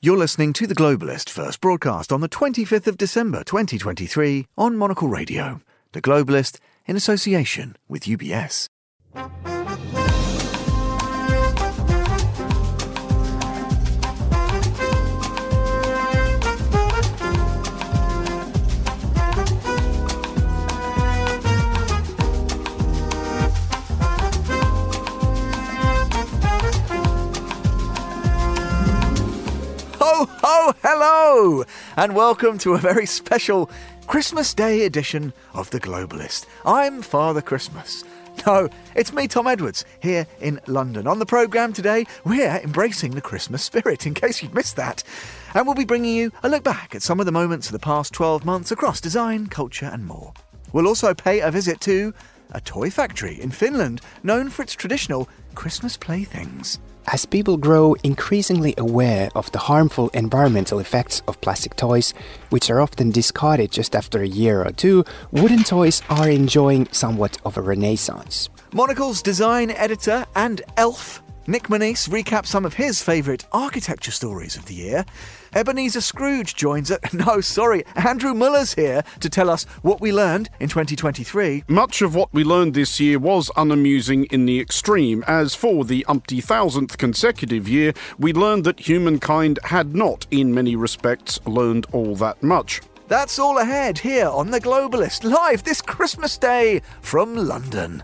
You're listening to The Globalist, first broadcast on the 25th of December 2023 on Monocle Radio. The Globalist in association with UBS. Hello, and welcome to a very special Christmas Day edition of The Globalist. I'm Father Christmas. No, it's me, Tom Edwards, here in London. On the programme today, we're embracing the Christmas spirit, in case you've missed that. And we'll be bringing you a look back at some of the moments of the past 12 months across design, culture, and more. We'll also pay a visit to a toy factory in Finland known for its traditional Christmas playthings. As people grow increasingly aware of the harmful environmental effects of plastic toys, which are often discarded just after a year or two, wooden toys are enjoying somewhat of a renaissance. Monocle's design editor and elf, Nick Monisse, recaps some of his favourite architecture stories of the year. Ebenezer Scrooge joins us. No, sorry, Andrew Mueller's here to tell us what we learned in 2023. Much of what we learned this year was unamusing in the extreme, as for the umpty thousandth consecutive year, we learned that humankind had not, in many respects, learned all that much. That's all ahead here on The Globalist, live this Christmas Day from London.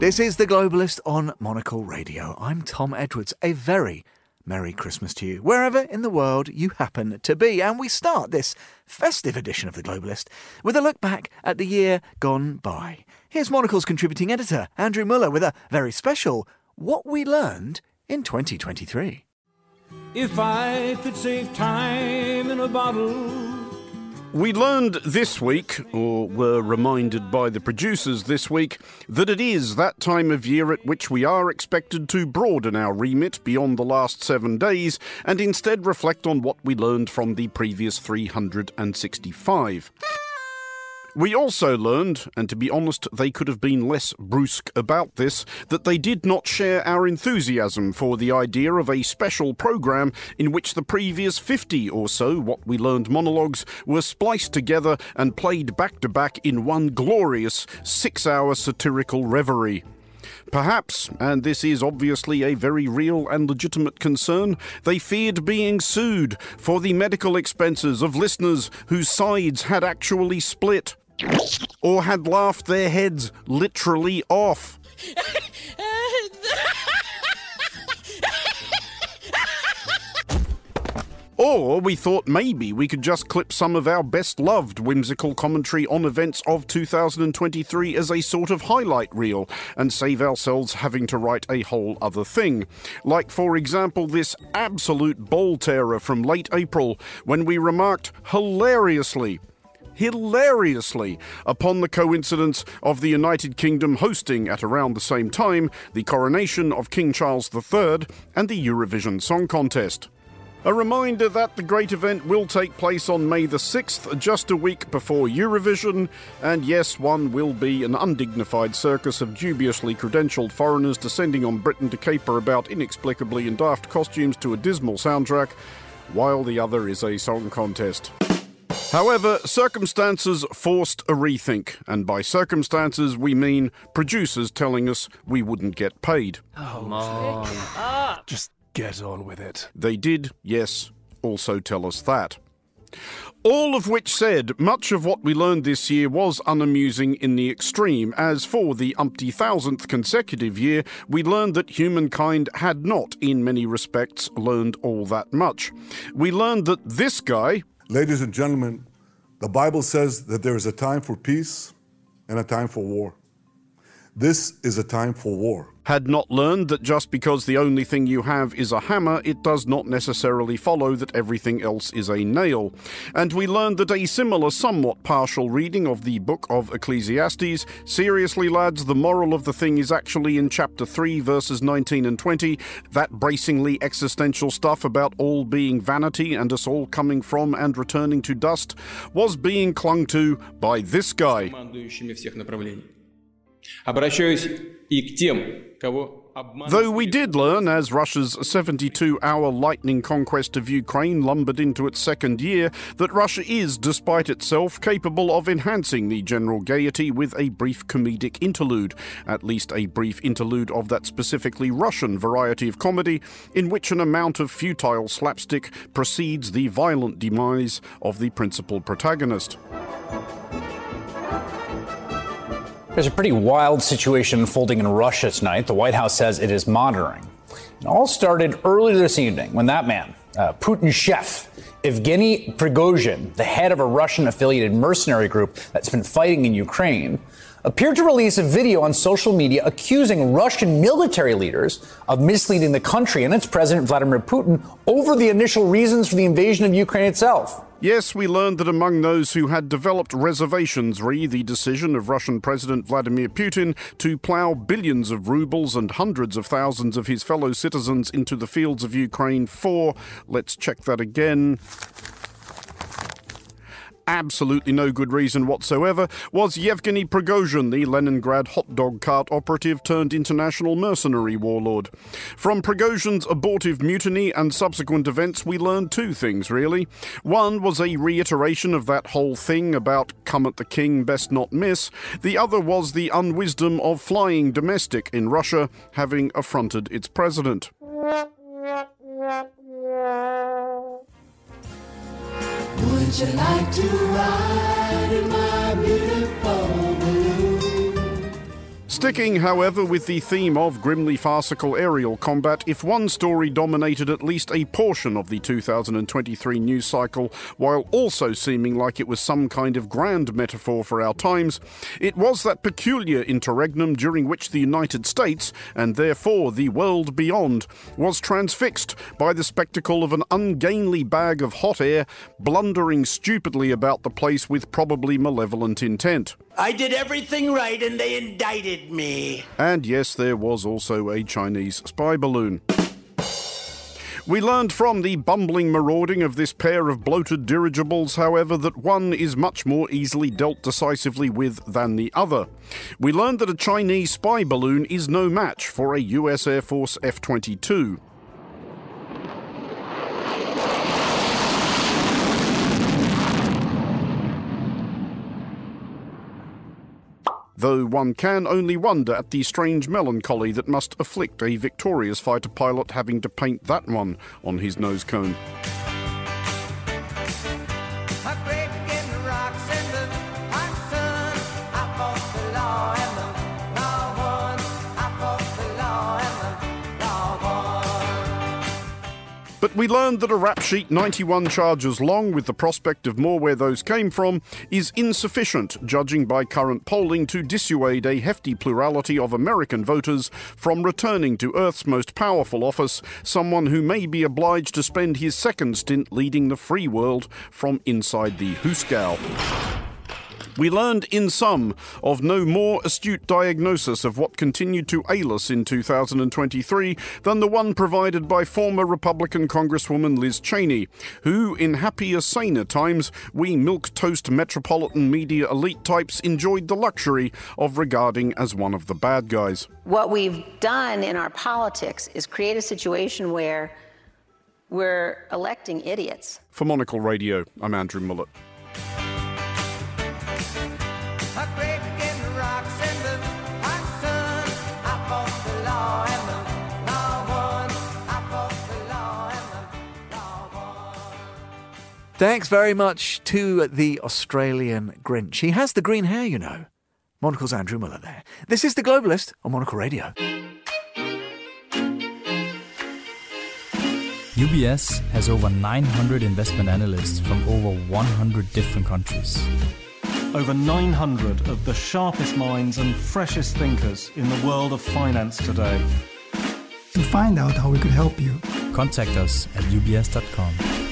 This is The Globalist on Monocle Radio. I'm Tom Edwards. A very Merry Christmas to you, wherever in the world you happen to be. And we start this festive edition of The Globalist with a look back at the year gone by. Here's Monocle's contributing editor, Andrew Mueller, with a very special What We Learned in 2023. If I could save time in a bottle. We learned this week, or were reminded by the producers this week, that it is that time of year at which we are expected to broaden our remit beyond the last seven days and instead reflect on what we learned from the previous 365. We also learned, and to be honest, they could have been less brusque about this, that they did not share our enthusiasm for the idea of a special programme in which the previous 50 or so What We Learned monologues were spliced together and played back to back in one glorious six hour satirical reverie. Perhaps, and this is obviously a very real and legitimate concern, they feared being sued for the medical expenses of listeners whose sides had actually split or had laughed their heads literally off. Or we thought maybe we could just clip some of our best loved whimsical commentary on events of 2023 as a sort of highlight reel and save ourselves having to write a whole other thing. Like, for example, this absolute ball terror from late April when we remarked hilariously hilariously upon the coincidence of the United Kingdom hosting at around the same time the coronation of King Charles III and the Eurovision Song Contest. A reminder that the great event will take place on May the 6th, just a week before Eurovision, and yes, one will be an undignified circus of dubiously credentialed foreigners descending on Britain to caper about inexplicably in daft costumes to a dismal soundtrack, while the other is a song contest. However, circumstances forced a rethink, and by circumstances we mean producers telling us we wouldn't get paid. Oh, Just get on with it. They did, yes, also tell us that. All of which said, much of what we learned this year was unamusing in the extreme, as for the umpty thousandth consecutive year, we learned that humankind had not, in many respects, learned all that much. We learned that this guy, Ladies and gentlemen, the Bible says that there is a time for peace and a time for war. This is a time for war had not learned that just because the only thing you have is a hammer, it does not necessarily follow that everything else is a nail. And we learned that a similar, somewhat partial reading of the book of Ecclesiastes, seriously, lads, the moral of the thing is actually in chapter 3, verses 19 and 20, that bracingly existential stuff about all being vanity and us all coming from and returning to dust, was being clung to by this guy. командующими всех направлений. Обращаюсь и к тем, кого Though we did learn, as Russia's 72 hour lightning conquest of Ukraine lumbered into its second year, that Russia is, despite itself, capable of enhancing the general gaiety with a brief comedic interlude, at least a brief interlude of that specifically Russian variety of comedy, in which an amount of futile slapstick precedes the violent demise of the principal protagonist. There's a pretty wild situation unfolding in Russia tonight. The White House says it is monitoring. It all started earlier this evening when that man, uh, Putin chef, Evgeny Prigozhin, the head of a Russian affiliated mercenary group that's been fighting in Ukraine, appeared to release a video on social media accusing Russian military leaders of misleading the country and its president, Vladimir Putin, over the initial reasons for the invasion of Ukraine itself. Yes, we learned that among those who had developed reservations re the decision of Russian President Vladimir Putin to plough billions of rubles and hundreds of thousands of his fellow citizens into the fields of Ukraine for, let's check that again, absolutely no good reason whatsoever was Yevgeny Prigozhin, the Leningrad hot dog cart operative turned international mercenary warlord. From Prigozhin's abortive mutiny and subsequent events, we learned two things, really. One was a reiteration of that whole thing about come at the king, best not miss. The other was the unwisdom of flying domestic in Russia, having affronted its president. Would you like to ride in my beautiful? Sticking, however, with the theme of grimly farcical aerial combat, if one story dominated at least a portion of the 2023 news cycle, while also seeming like it was some kind of grand metaphor for our times, it was that peculiar interregnum during which the United States, and therefore the world beyond, was transfixed by the spectacle of an ungainly bag of hot air blundering stupidly about the place with probably malevolent intent. I did everything right and they indicted me. And yes, there was also a Chinese spy balloon. We learned from the bumbling marauding of this pair of bloated dirigibles, however, that one is much more easily dealt decisively with than the other. We learned that a Chinese spy balloon is no match for a US Air Force F 22. Though one can only wonder at the strange melancholy that must afflict a victorious fighter pilot having to paint that one on his nose cone. But we learned that a rap sheet 91 charges long, with the prospect of more where those came from, is insufficient, judging by current polling, to dissuade a hefty plurality of American voters from returning to Earth's most powerful office, someone who may be obliged to spend his second stint leading the free world from inside the Hooskow. We learned in sum of no more astute diagnosis of what continued to ail us in 2023 than the one provided by former Republican Congresswoman Liz Cheney, who, in happier, saner times, we milk toast metropolitan media elite types enjoyed the luxury of regarding as one of the bad guys. What we've done in our politics is create a situation where we're electing idiots. For Monocle Radio, I'm Andrew Mueller. Thanks very much to the Australian Grinch. He has the green hair, you know. Monocle's Andrew Mueller there. This is The Globalist on Monocle Radio. UBS has over 900 investment analysts from over 100 different countries. Over 900 of the sharpest minds and freshest thinkers in the world of finance today. To find out how we could help you, contact us at ubs.com.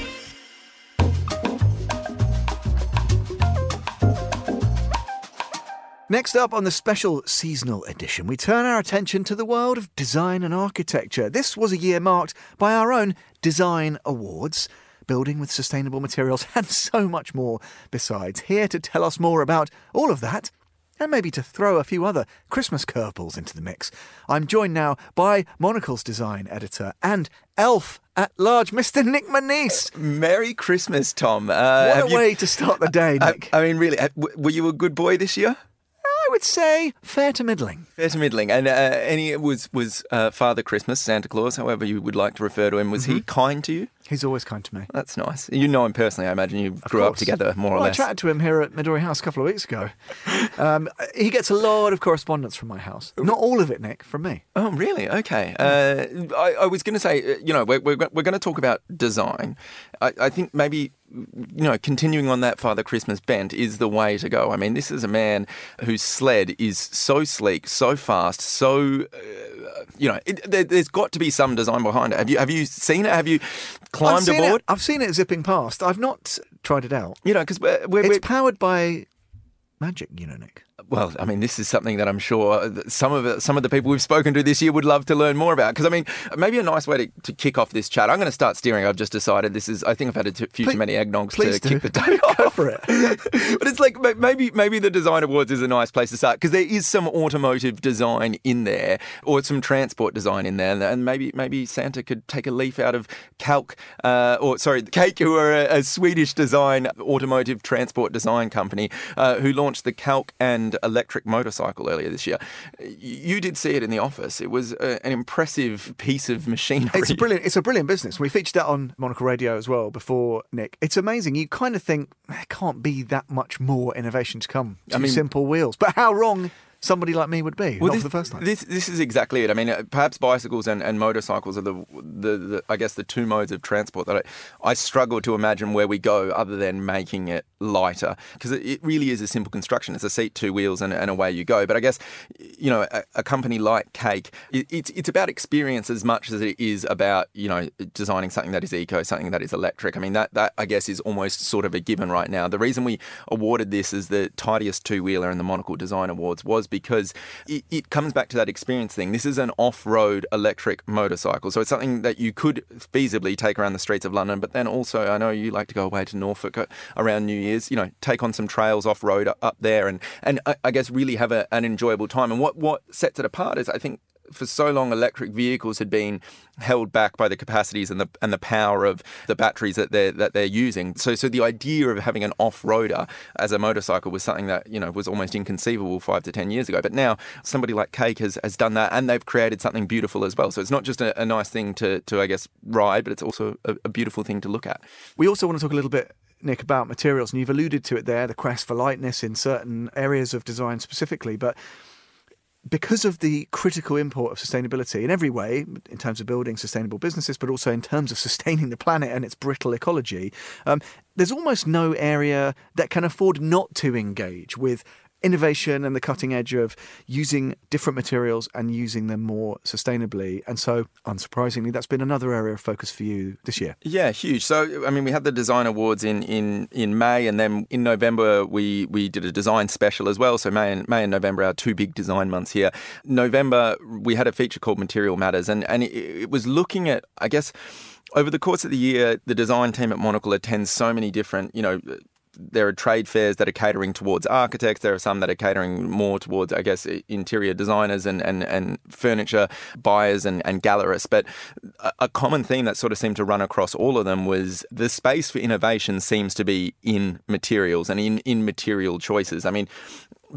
Next up on the special seasonal edition, we turn our attention to the world of design and architecture. This was a year marked by our own Design Awards, building with sustainable materials, and so much more besides. Here to tell us more about all of that and maybe to throw a few other Christmas curveballs into the mix, I'm joined now by Monocle's design editor and elf at large, Mr. Nick Monisse. Merry Christmas, Tom. Uh, what a you- way to start the day, I, Nick. I mean, really, uh, were you a good boy this year? I would say fair to middling. Fair to middling. And uh, any was was uh, Father Christmas, Santa Claus, however you would like to refer to him. Was Mm-hmm. he kind to you? He's always kind to me. That's nice. You know him personally. I imagine you grew up together, more or less. I chatted to him here at Midori House a couple of weeks ago. Um, he gets a lot of correspondence from my house. Not all of it, Nick, from me. Oh, really? Okay. Uh, I, I was going to say, uh, you know, we're, we're, we're going to talk about design. I, I think maybe, you know, continuing on that Father Christmas bent is the way to go. I mean, this is a man whose sled is so sleek, so fast, so, uh, you know, it, there, there's got to be some design behind it. Have you have you seen it? Have you I've climbed aboard? It, I've seen it zipping past. I've not tried it out. You know, because we're, we're, It's we're powered by magic, you know, Nick. Well, I mean, this is something that I'm sure some of the, some of the people we've spoken to this year would love to learn more about. Because I mean, maybe a nice way to, to kick off this chat. I'm going to start steering. I've just decided this is. I think I've had a t- few Please- too many eggnogs to do. kick the day off. Go for it. but it's like maybe maybe the design awards is a nice place to start because there is some automotive design in there or some transport design in there, and maybe maybe Santa could take a leaf out of Kalk uh, or sorry, Cake, who are a, a Swedish design automotive transport design company uh, who launched the Kalk and electric motorcycle earlier this year. You did see it in the office. It was uh, an impressive piece of machinery. It's a brilliant. It's a brilliant business. We featured that on Monocle Radio as well before, Nick. It's amazing. You kind of think there can't be that much more innovation to come. I mean- simple wheels, but how wrong somebody like me would be. Well, not this, for the first time. This this is exactly it. I mean, uh, perhaps bicycles and, and motorcycles are the, the the I guess the two modes of transport that I, I struggle to imagine where we go other than making it lighter because it, it really is a simple construction. It's a seat, two wheels, and, and away you go. But I guess you know a, a company like Cake, it, it's it's about experience as much as it is about you know designing something that is eco, something that is electric. I mean that that I guess is almost sort of a given right now. The reason we awarded this as the tidiest two wheeler in the Monocle Design Awards was because it, it comes back to that experience thing. This is an off road electric motorcycle. So it's something that you could feasibly take around the streets of London, but then also, I know you like to go away to Norfolk around New Year's, you know, take on some trails off road up there and, and I, I guess really have a, an enjoyable time. And what, what sets it apart is I think for so long electric vehicles had been held back by the capacities and the and the power of the batteries that they're that they're using. So so the idea of having an off-roader as a motorcycle was something that, you know, was almost inconceivable five to ten years ago. But now somebody like Cake has, has done that and they've created something beautiful as well. So it's not just a, a nice thing to, to I guess ride, but it's also a, a beautiful thing to look at. We also want to talk a little bit, Nick, about materials, and you've alluded to it there the quest for lightness in certain areas of design specifically. But because of the critical import of sustainability in every way, in terms of building sustainable businesses, but also in terms of sustaining the planet and its brittle ecology, um, there's almost no area that can afford not to engage with innovation and the cutting edge of using different materials and using them more sustainably. And so, unsurprisingly, that's been another area of focus for you this year. Yeah, huge. So I mean, we had the design awards in, in, in May, and then in November we we did a design special as well. So May and May and November are two big design months here. November we had a feature called Material Matters, and and it, it was looking at I guess. Over the course of the year, the design team at Monocle attends so many different, you know, there are trade fairs that are catering towards architects. There are some that are catering more towards, I guess, interior designers and, and, and furniture buyers and, and gallerists. But a, common theme that sort of seemed to run across all of them was the space for innovation seems to be in materials and in, in material choices. I mean,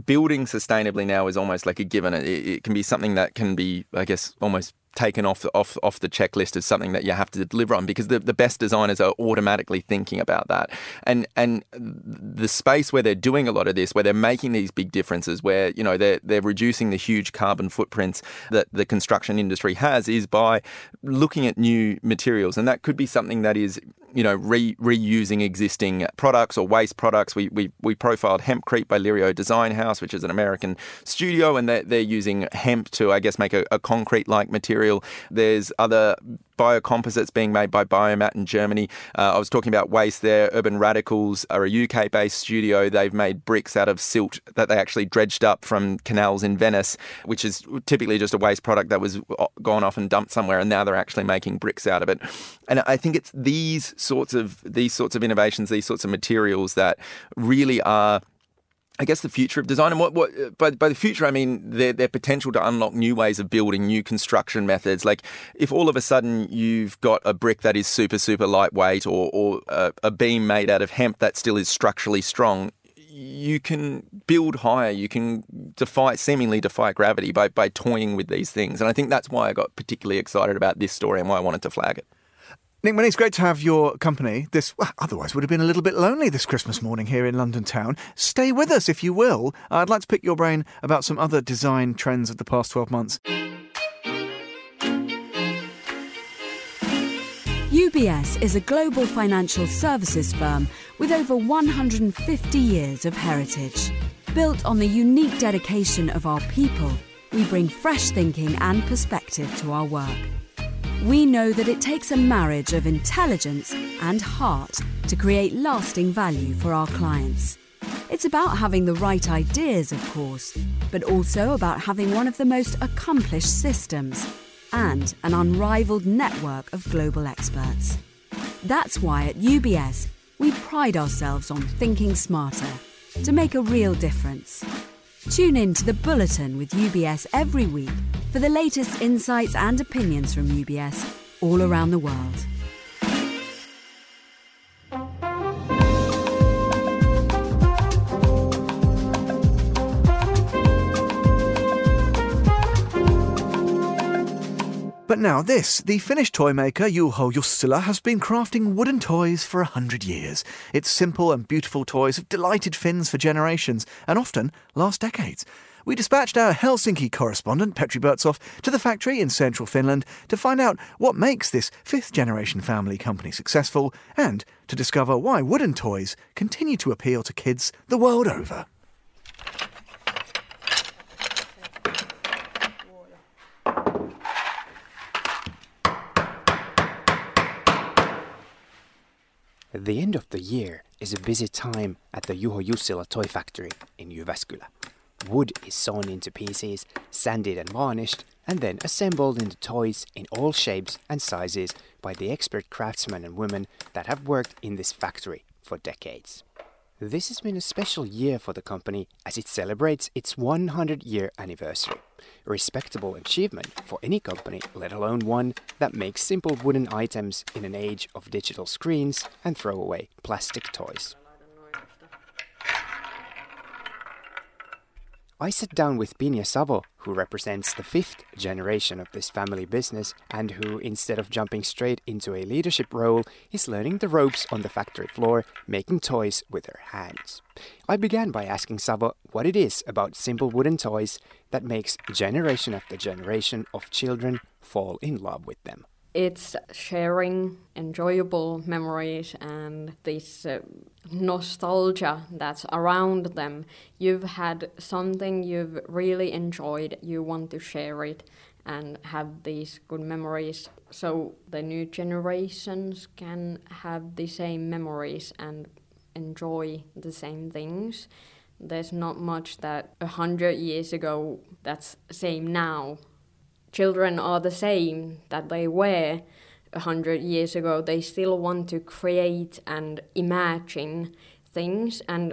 building sustainably now is almost like a given. It, it can be something that can be, I guess, almost taken off off off the checklist as something that you have to deliver on because the, the best designers are automatically thinking about that and and the space where they're doing a lot of this where they're making these big differences where you know they're they're reducing the huge carbon footprints that the construction industry has is by looking at new materials and that could be something that is you know, re, reusing existing products or waste products. We, we, we profiled Hempcrete by Lirio Design House, which is an American studio, and they're, they're using hemp to, I guess, make a, a concrete like material. There's other biocomposites being made by Biomat in Germany. Uh, I was talking about waste there. Urban Radicals are a UK based studio. They've made bricks out of silt that they actually dredged up from canals in Venice, which is typically just a waste product that was gone off and dumped somewhere, and now they're actually making bricks out of it. And I think it's these sorts of these sorts of innovations, these sorts of materials that really are I guess the future of design and what, what uh, by, by the future I mean their, their potential to unlock new ways of building, new construction methods. Like if all of a sudden you've got a brick that is super super lightweight or, or a, a beam made out of hemp that still is structurally strong, you can build higher. You can defy seemingly defy gravity by by toying with these things. And I think that's why I got particularly excited about this story and why I wanted to flag it. Nick Money, it's great to have your company. This well, otherwise would have been a little bit lonely this Christmas morning here in London town. Stay with us if you will. Uh, I'd like to pick your brain about some other design trends of the past 12 months. UBS is a global financial services firm with over 150 years of heritage. Built on the unique dedication of our people, we bring fresh thinking and perspective to our work. We know that it takes a marriage of intelligence and heart to create lasting value for our clients. It's about having the right ideas, of course, but also about having one of the most accomplished systems and an unrivaled network of global experts. That's why at UBS, we pride ourselves on thinking smarter to make a real difference. Tune in to the Bulletin with UBS every week for the latest insights and opinions from UBS all around the world. But now this, the Finnish toy maker Juho Jussila has been crafting wooden toys for a hundred years. Its simple and beautiful toys have delighted Finns for generations and often last decades. We dispatched our Helsinki correspondent, Petri Burtsov, to the factory in central Finland to find out what makes this fifth generation family company successful and to discover why wooden toys continue to appeal to kids the world over. The end of the year is a busy time at the Juho Jussila toy factory in Jyväskylä. Wood is sawn into pieces, sanded and varnished, and then assembled into toys in all shapes and sizes by the expert craftsmen and women that have worked in this factory for decades. This has been a special year for the company as it celebrates its 100 year anniversary. A respectable achievement for any company, let alone one that makes simple wooden items in an age of digital screens and throwaway plastic toys. I sat down with Pinja Savo, who represents the fifth generation of this family business and who, instead of jumping straight into a leadership role, is learning the ropes on the factory floor, making toys with her hands. I began by asking Savo what it is about simple wooden toys that makes generation after generation of children fall in love with them it's sharing enjoyable memories and this uh, nostalgia that's around them. You've had something you've really enjoyed, you want to share it and have these good memories so the new generations can have the same memories and enjoy the same things. There's not much that a hundred years ago that's same now children are the same that they were a hundred years ago. They still want to create and imagine things, and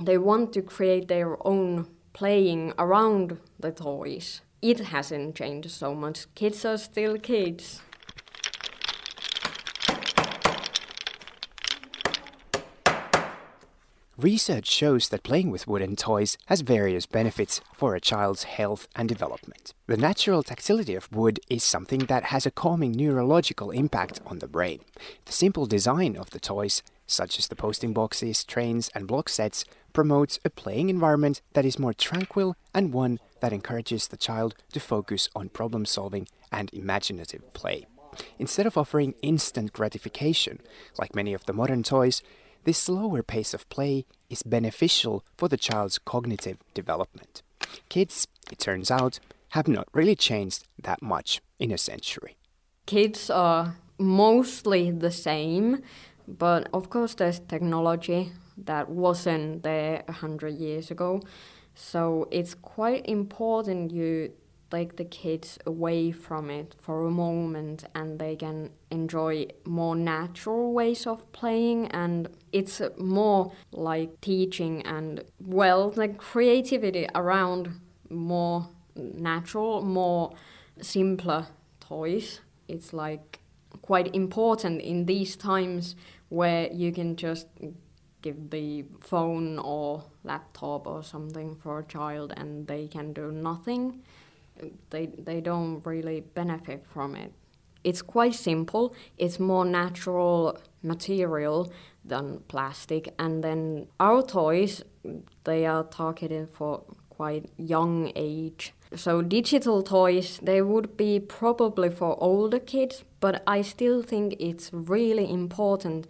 they want to create their own playing around the toys. It hasn't changed so much. Kids are still kids. Research shows that playing with wooden toys has various benefits for a child's health and development. The natural tactility of wood is something that has a calming neurological impact on the brain. The simple design of the toys, such as the posting boxes, trains, and block sets, promotes a playing environment that is more tranquil and one that encourages the child to focus on problem solving and imaginative play. Instead of offering instant gratification, like many of the modern toys, this slower pace of play is beneficial for the child's cognitive development. Kids, it turns out, have not really changed that much in a century. Kids are mostly the same, but of course, there's technology that wasn't there a hundred years ago. So it's quite important you take the kids away from it for a moment and they can enjoy more natural ways of playing and it's more like teaching and well like creativity around more natural more simpler toys. It's like quite important in these times where you can just give the phone or laptop or something for a child and they can do nothing they they don't really benefit from it. It's quite simple. It's more natural material than plastic, and then our toys they are targeted for quite young age. So digital toys they would be probably for older kids, but I still think it's really important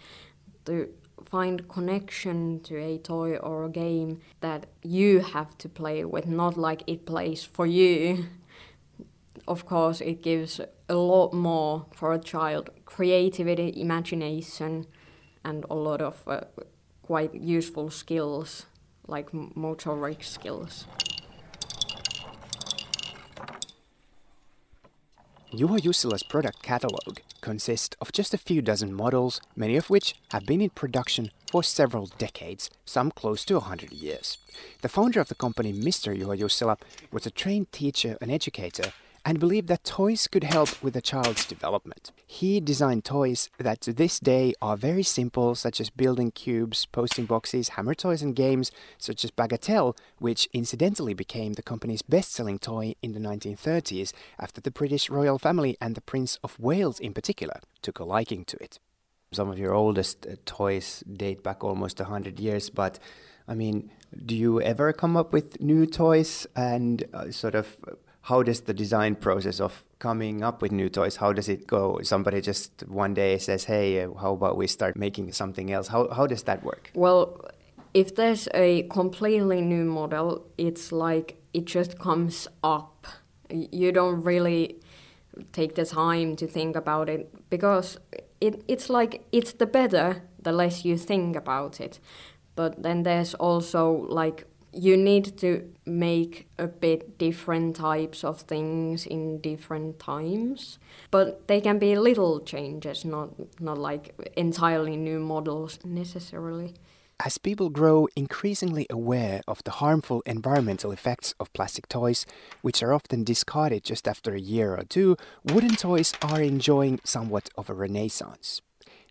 to find connection to a toy or a game that you have to play with, not like it plays for you. Of course, it gives a lot more for a child creativity, imagination, and a lot of uh, quite useful skills like motoric skills. Juho Jussila's product catalog consists of just a few dozen models, many of which have been in production for several decades, some close to 100 years. The founder of the company, Mr. Juho Jussila, was a trained teacher and educator and believed that toys could help with a child's development. He designed toys that to this day are very simple, such as building cubes, posting boxes, hammer toys, and games such as Bagatelle, which incidentally became the company's best selling toy in the 1930s after the British royal family and the Prince of Wales in particular took a liking to it. Some of your oldest uh, toys date back almost 100 years, but I mean, do you ever come up with new toys and uh, sort of how does the design process of coming up with new toys how does it go? Somebody just one day says hey uh, how about we start making something else? How, how does that work? Well if there's a completely new model it's like it just comes up. You don't really take the time to think about it because it, it's like it's the better the less you think about it. But then there's also like you need to make a bit different types of things in different times but they can be little changes not not like entirely new models necessarily as people grow increasingly aware of the harmful environmental effects of plastic toys, which are often discarded just after a year or two, wooden toys are enjoying somewhat of a renaissance.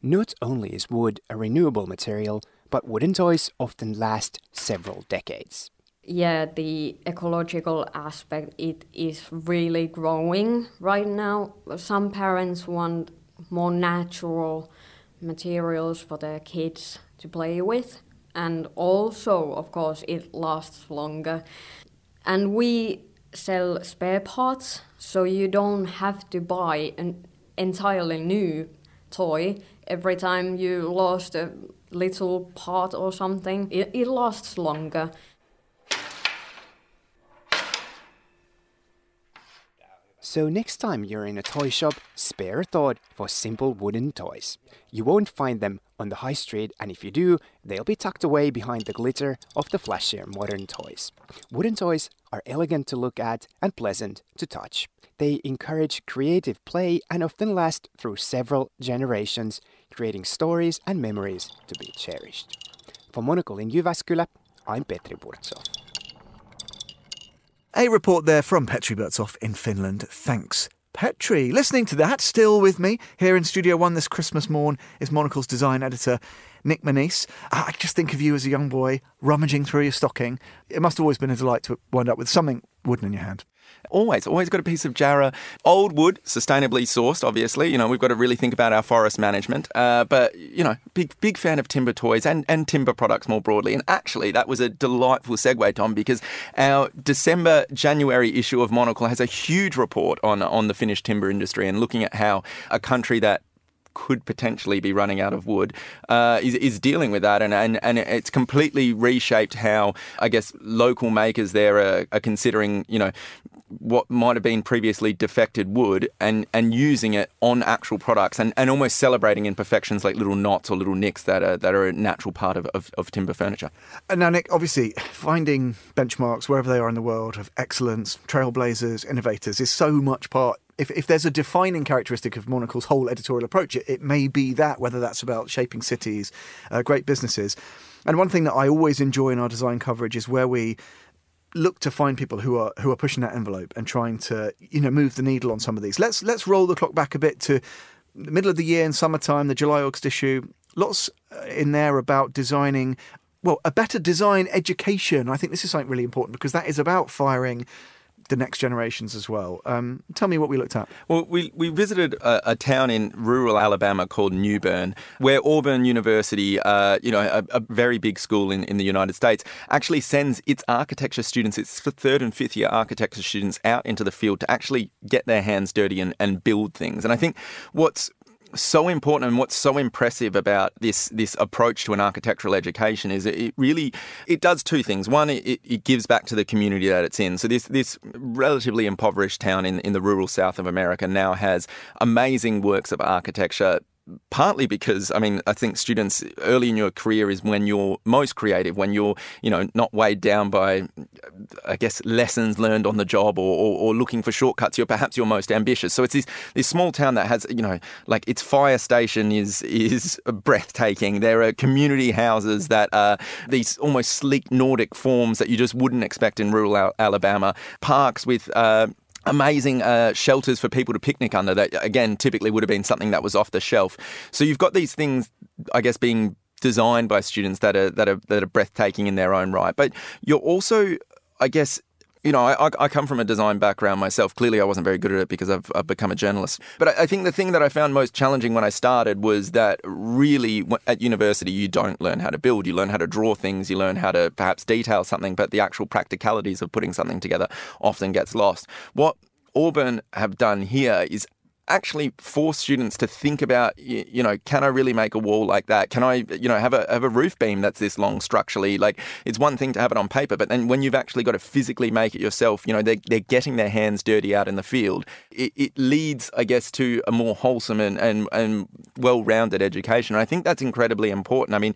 Not only is wood a renewable material, but wooden toys often last several decades. Yeah, the ecological aspect it is really growing right now. Some parents want more natural materials for their kids to play with and also of course it lasts longer. And we sell spare parts so you don't have to buy an entirely new toy every time you lost a little part or something. It, it lasts longer. So next time you're in a toy shop, spare a thought for simple wooden toys. You won't find them on the high street, and if you do, they'll be tucked away behind the glitter of the flashier modern toys. Wooden toys are elegant to look at and pleasant to touch. They encourage creative play and often last through several generations, creating stories and memories to be cherished. For Monocle in Jyväskylä, I'm Petri Burtsov. A report there from Petri Burtsov in Finland. Thanks, Petri. Listening to that, still with me here in Studio One this Christmas morn is Monocle's design editor, Nick Monisse. Ah, I just think of you as a young boy rummaging through your stocking. It must have always been a delight to wind up with something wooden in your hand. Always, always got a piece of jarrah. Old wood, sustainably sourced, obviously. You know, we've got to really think about our forest management. Uh, but, you know, big big fan of timber toys and, and timber products more broadly. And actually, that was a delightful segue, Tom, because our December, January issue of Monocle has a huge report on, on the Finnish timber industry and looking at how a country that could potentially be running out of wood uh, is, is dealing with that. And, and, and it's completely reshaped how, I guess, local makers there are, are considering, you know, what might have been previously defected wood and, and using it on actual products and, and almost celebrating imperfections like little knots or little nicks that are, that are a natural part of, of, of timber furniture. And now, Nick, obviously, finding benchmarks wherever they are in the world of excellence, trailblazers, innovators is so much part if, if there's a defining characteristic of Monocle's whole editorial approach, it, it may be that, whether that's about shaping cities, uh, great businesses. And one thing that I always enjoy in our design coverage is where we look to find people who are who are pushing that envelope and trying to you know move the needle on some of these. Let's let's roll the clock back a bit to the middle of the year in summertime, the July August issue. Lots uh, in there about designing well a better design education. I think this is something really important because that is about firing the next generations as well. Um, tell me what we looked at. Well, we, we visited a, a, town in rural Alabama called Newbern, where Auburn University, uh, you know, a, a, very big school in, in the United States, actually sends its architecture students, its third and fifth year architecture students, out into the field to actually get their hands dirty and, and build things. And I think what's so important and what's so impressive about this this approach to an architectural education is it really it does two things. One, it, it gives back to the community that it's in. So this this relatively impoverished town in, in the rural south of America now has amazing works of architecture partly because I mean I think students early in your career is when you're most creative when you're you know not weighed down by I guess lessons learned on the job or, or, or, looking for shortcuts. You're perhaps your most ambitious. So it's this this small town that has you know like its fire station is is breathtaking. There are community houses that are these almost sleek Nordic forms that you just wouldn't expect in rural Alabama. Parks with uh, amazing uh, shelters for people to picnic under that again typically would have been something that was off the shelf. So you've got these things i guess being designed by students that are that are that are breathtaking in their own right. But you're also i guess you know, I, I come from a design background myself. Clearly, I wasn't very good at it because I've, I've become a journalist. But I, I, think the thing that I found most challenging when I started was that really at university, you don't learn how to build. You learn how to draw things, you learn how to perhaps detail something, but the actual practicalities of putting something together often gets lost. What Auburn have done here is actually force students to think about you know can I really make a wall like that? Can I you know have a have a roof beam that's this long structurally? Like it's one thing to have it on paper but then when you've actually got to physically make it yourself you know they're, they're getting their hands dirty out in the field. It, it leads I guess to a more wholesome and and, and well-rounded education. And I think that's incredibly important. I mean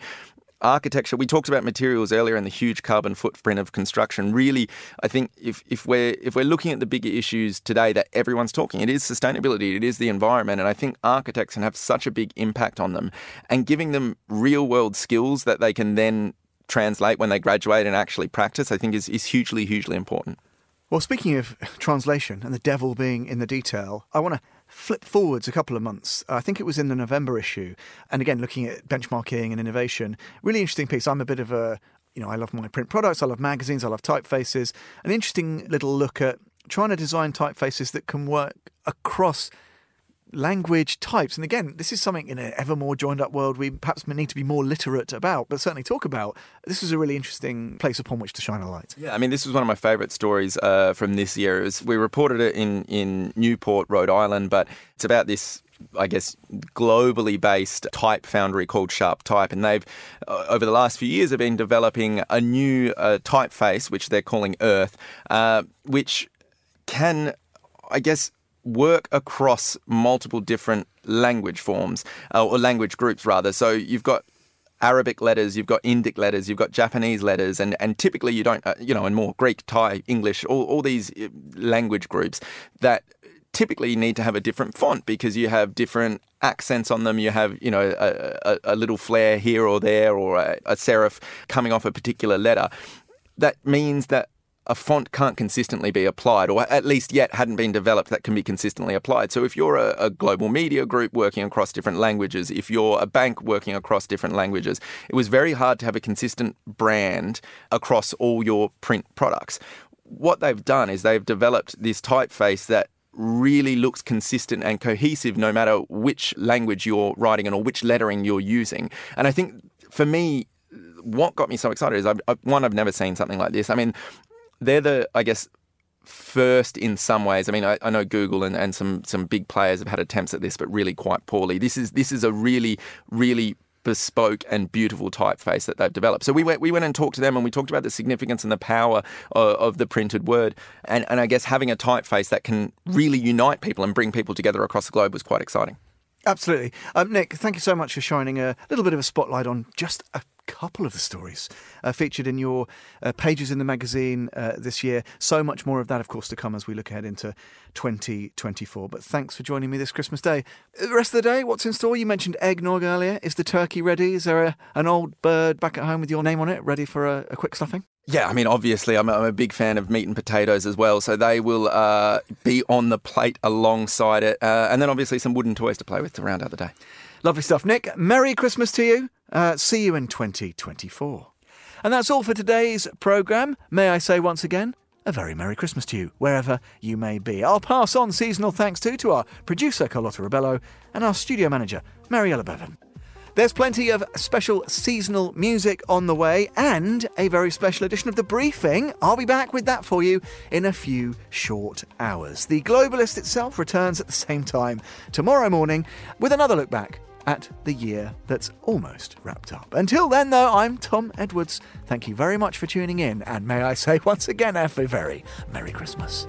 architecture, we talked about materials earlier and the huge carbon footprint of construction. Really, I think if, if we're if we're looking at the bigger issues today that everyone's talking, it is sustainability, it is the environment, and I think architects can have such a big impact on them, and giving them real world skills that they can then translate when they graduate and actually practice, I think is, is hugely, hugely important. Well, speaking of translation and the devil being in the detail, I want to flip forwards a couple of months. Uh, I think it was in the November issue. And again, looking at benchmarking and innovation, really interesting piece. I'm a bit of a, you know, I love my print products, I love magazines, I love typefaces. An interesting little look at trying to design typefaces that can work across language types. And again, this is something in an ever more joined up world we perhaps need to be more literate about, but certainly talk about. This is a really interesting place upon which to shine a light. Yeah, I mean, this was one of my favourite stories uh, from this year. Was, we reported it in, in Newport, Rhode Island, but it's about this I guess, globally based type foundry called Sharp Type. And they've, uh, over the last few years, have been developing a new uh, typeface, which they're calling Earth, uh, which can, I guess, work across multiple different language forms uh, or language groups rather. So you've got Arabic letters, you've got Indic letters, you've got Japanese letters, and, and typically you don't, uh, you know, and more Greek, Thai, English, all, all these uh, language groups that typically need to have a different font because you have different accents on them. You have, you know, a, a, a little flare here or there or a, a serif coming off a particular letter. That means that a font can't consistently be applied, or at least yet hadn't been developed that can be consistently applied. So if you're a, a, global media group working across different languages, if you're a bank working across different languages, it was very hard to have a consistent brand across all your print products. What they've done is they've developed this typeface that really looks consistent and cohesive no matter which language you're writing in or which lettering you're using. And I think for me, what got me so excited is I've, one, I've never seen something like this. I mean, they're the, I guess, first in some ways. I mean, I, I, know Google and, and some some big players have had attempts at this, but really quite poorly. This is this is a really really bespoke and beautiful typeface that they've developed. So we went we went and talked to them and we talked about the significance and the power of, of the printed word. And and I guess having a typeface that can really unite people and bring people together across the globe was quite exciting. Absolutely. Um, Nick, thank you so much for shining a little bit of a spotlight on just a couple of the stories uh, featured in your uh, pages in the magazine uh, this year. So much more of that, of course, to come as we look ahead into 2024. But thanks for joining me this Christmas Day. Uh, the rest of the day, what's in store? You mentioned eggnog earlier. Is the turkey ready? Is there a, an old bird back at home with your name on it ready for a, a quick stuffing? Yeah, I mean, obviously, I'm a, I'm a big fan of meat and potatoes as well, so they will uh, be on the plate alongside it, uh, and then obviously some wooden toys to play with to round out the day. Lovely stuff, Nick. Merry Christmas to you. Uh, see you in 2024. And that's all for today's programme. May I say once again, a very Merry Christmas to you, wherever you may be. I'll pass on seasonal thanks too to our producer, Carlotta Rebello, and our studio manager, Mariella Bevan. There's plenty of special seasonal music on the way and a very special edition of The Briefing. I'll be back with that for you in a few short hours. The Globalist itself returns at the same time tomorrow morning with another look back at the year that's almost wrapped up. Until then, though, I'm Tom Edwards. Thank you very much for tuning in, and may I say once again, a very Merry Christmas.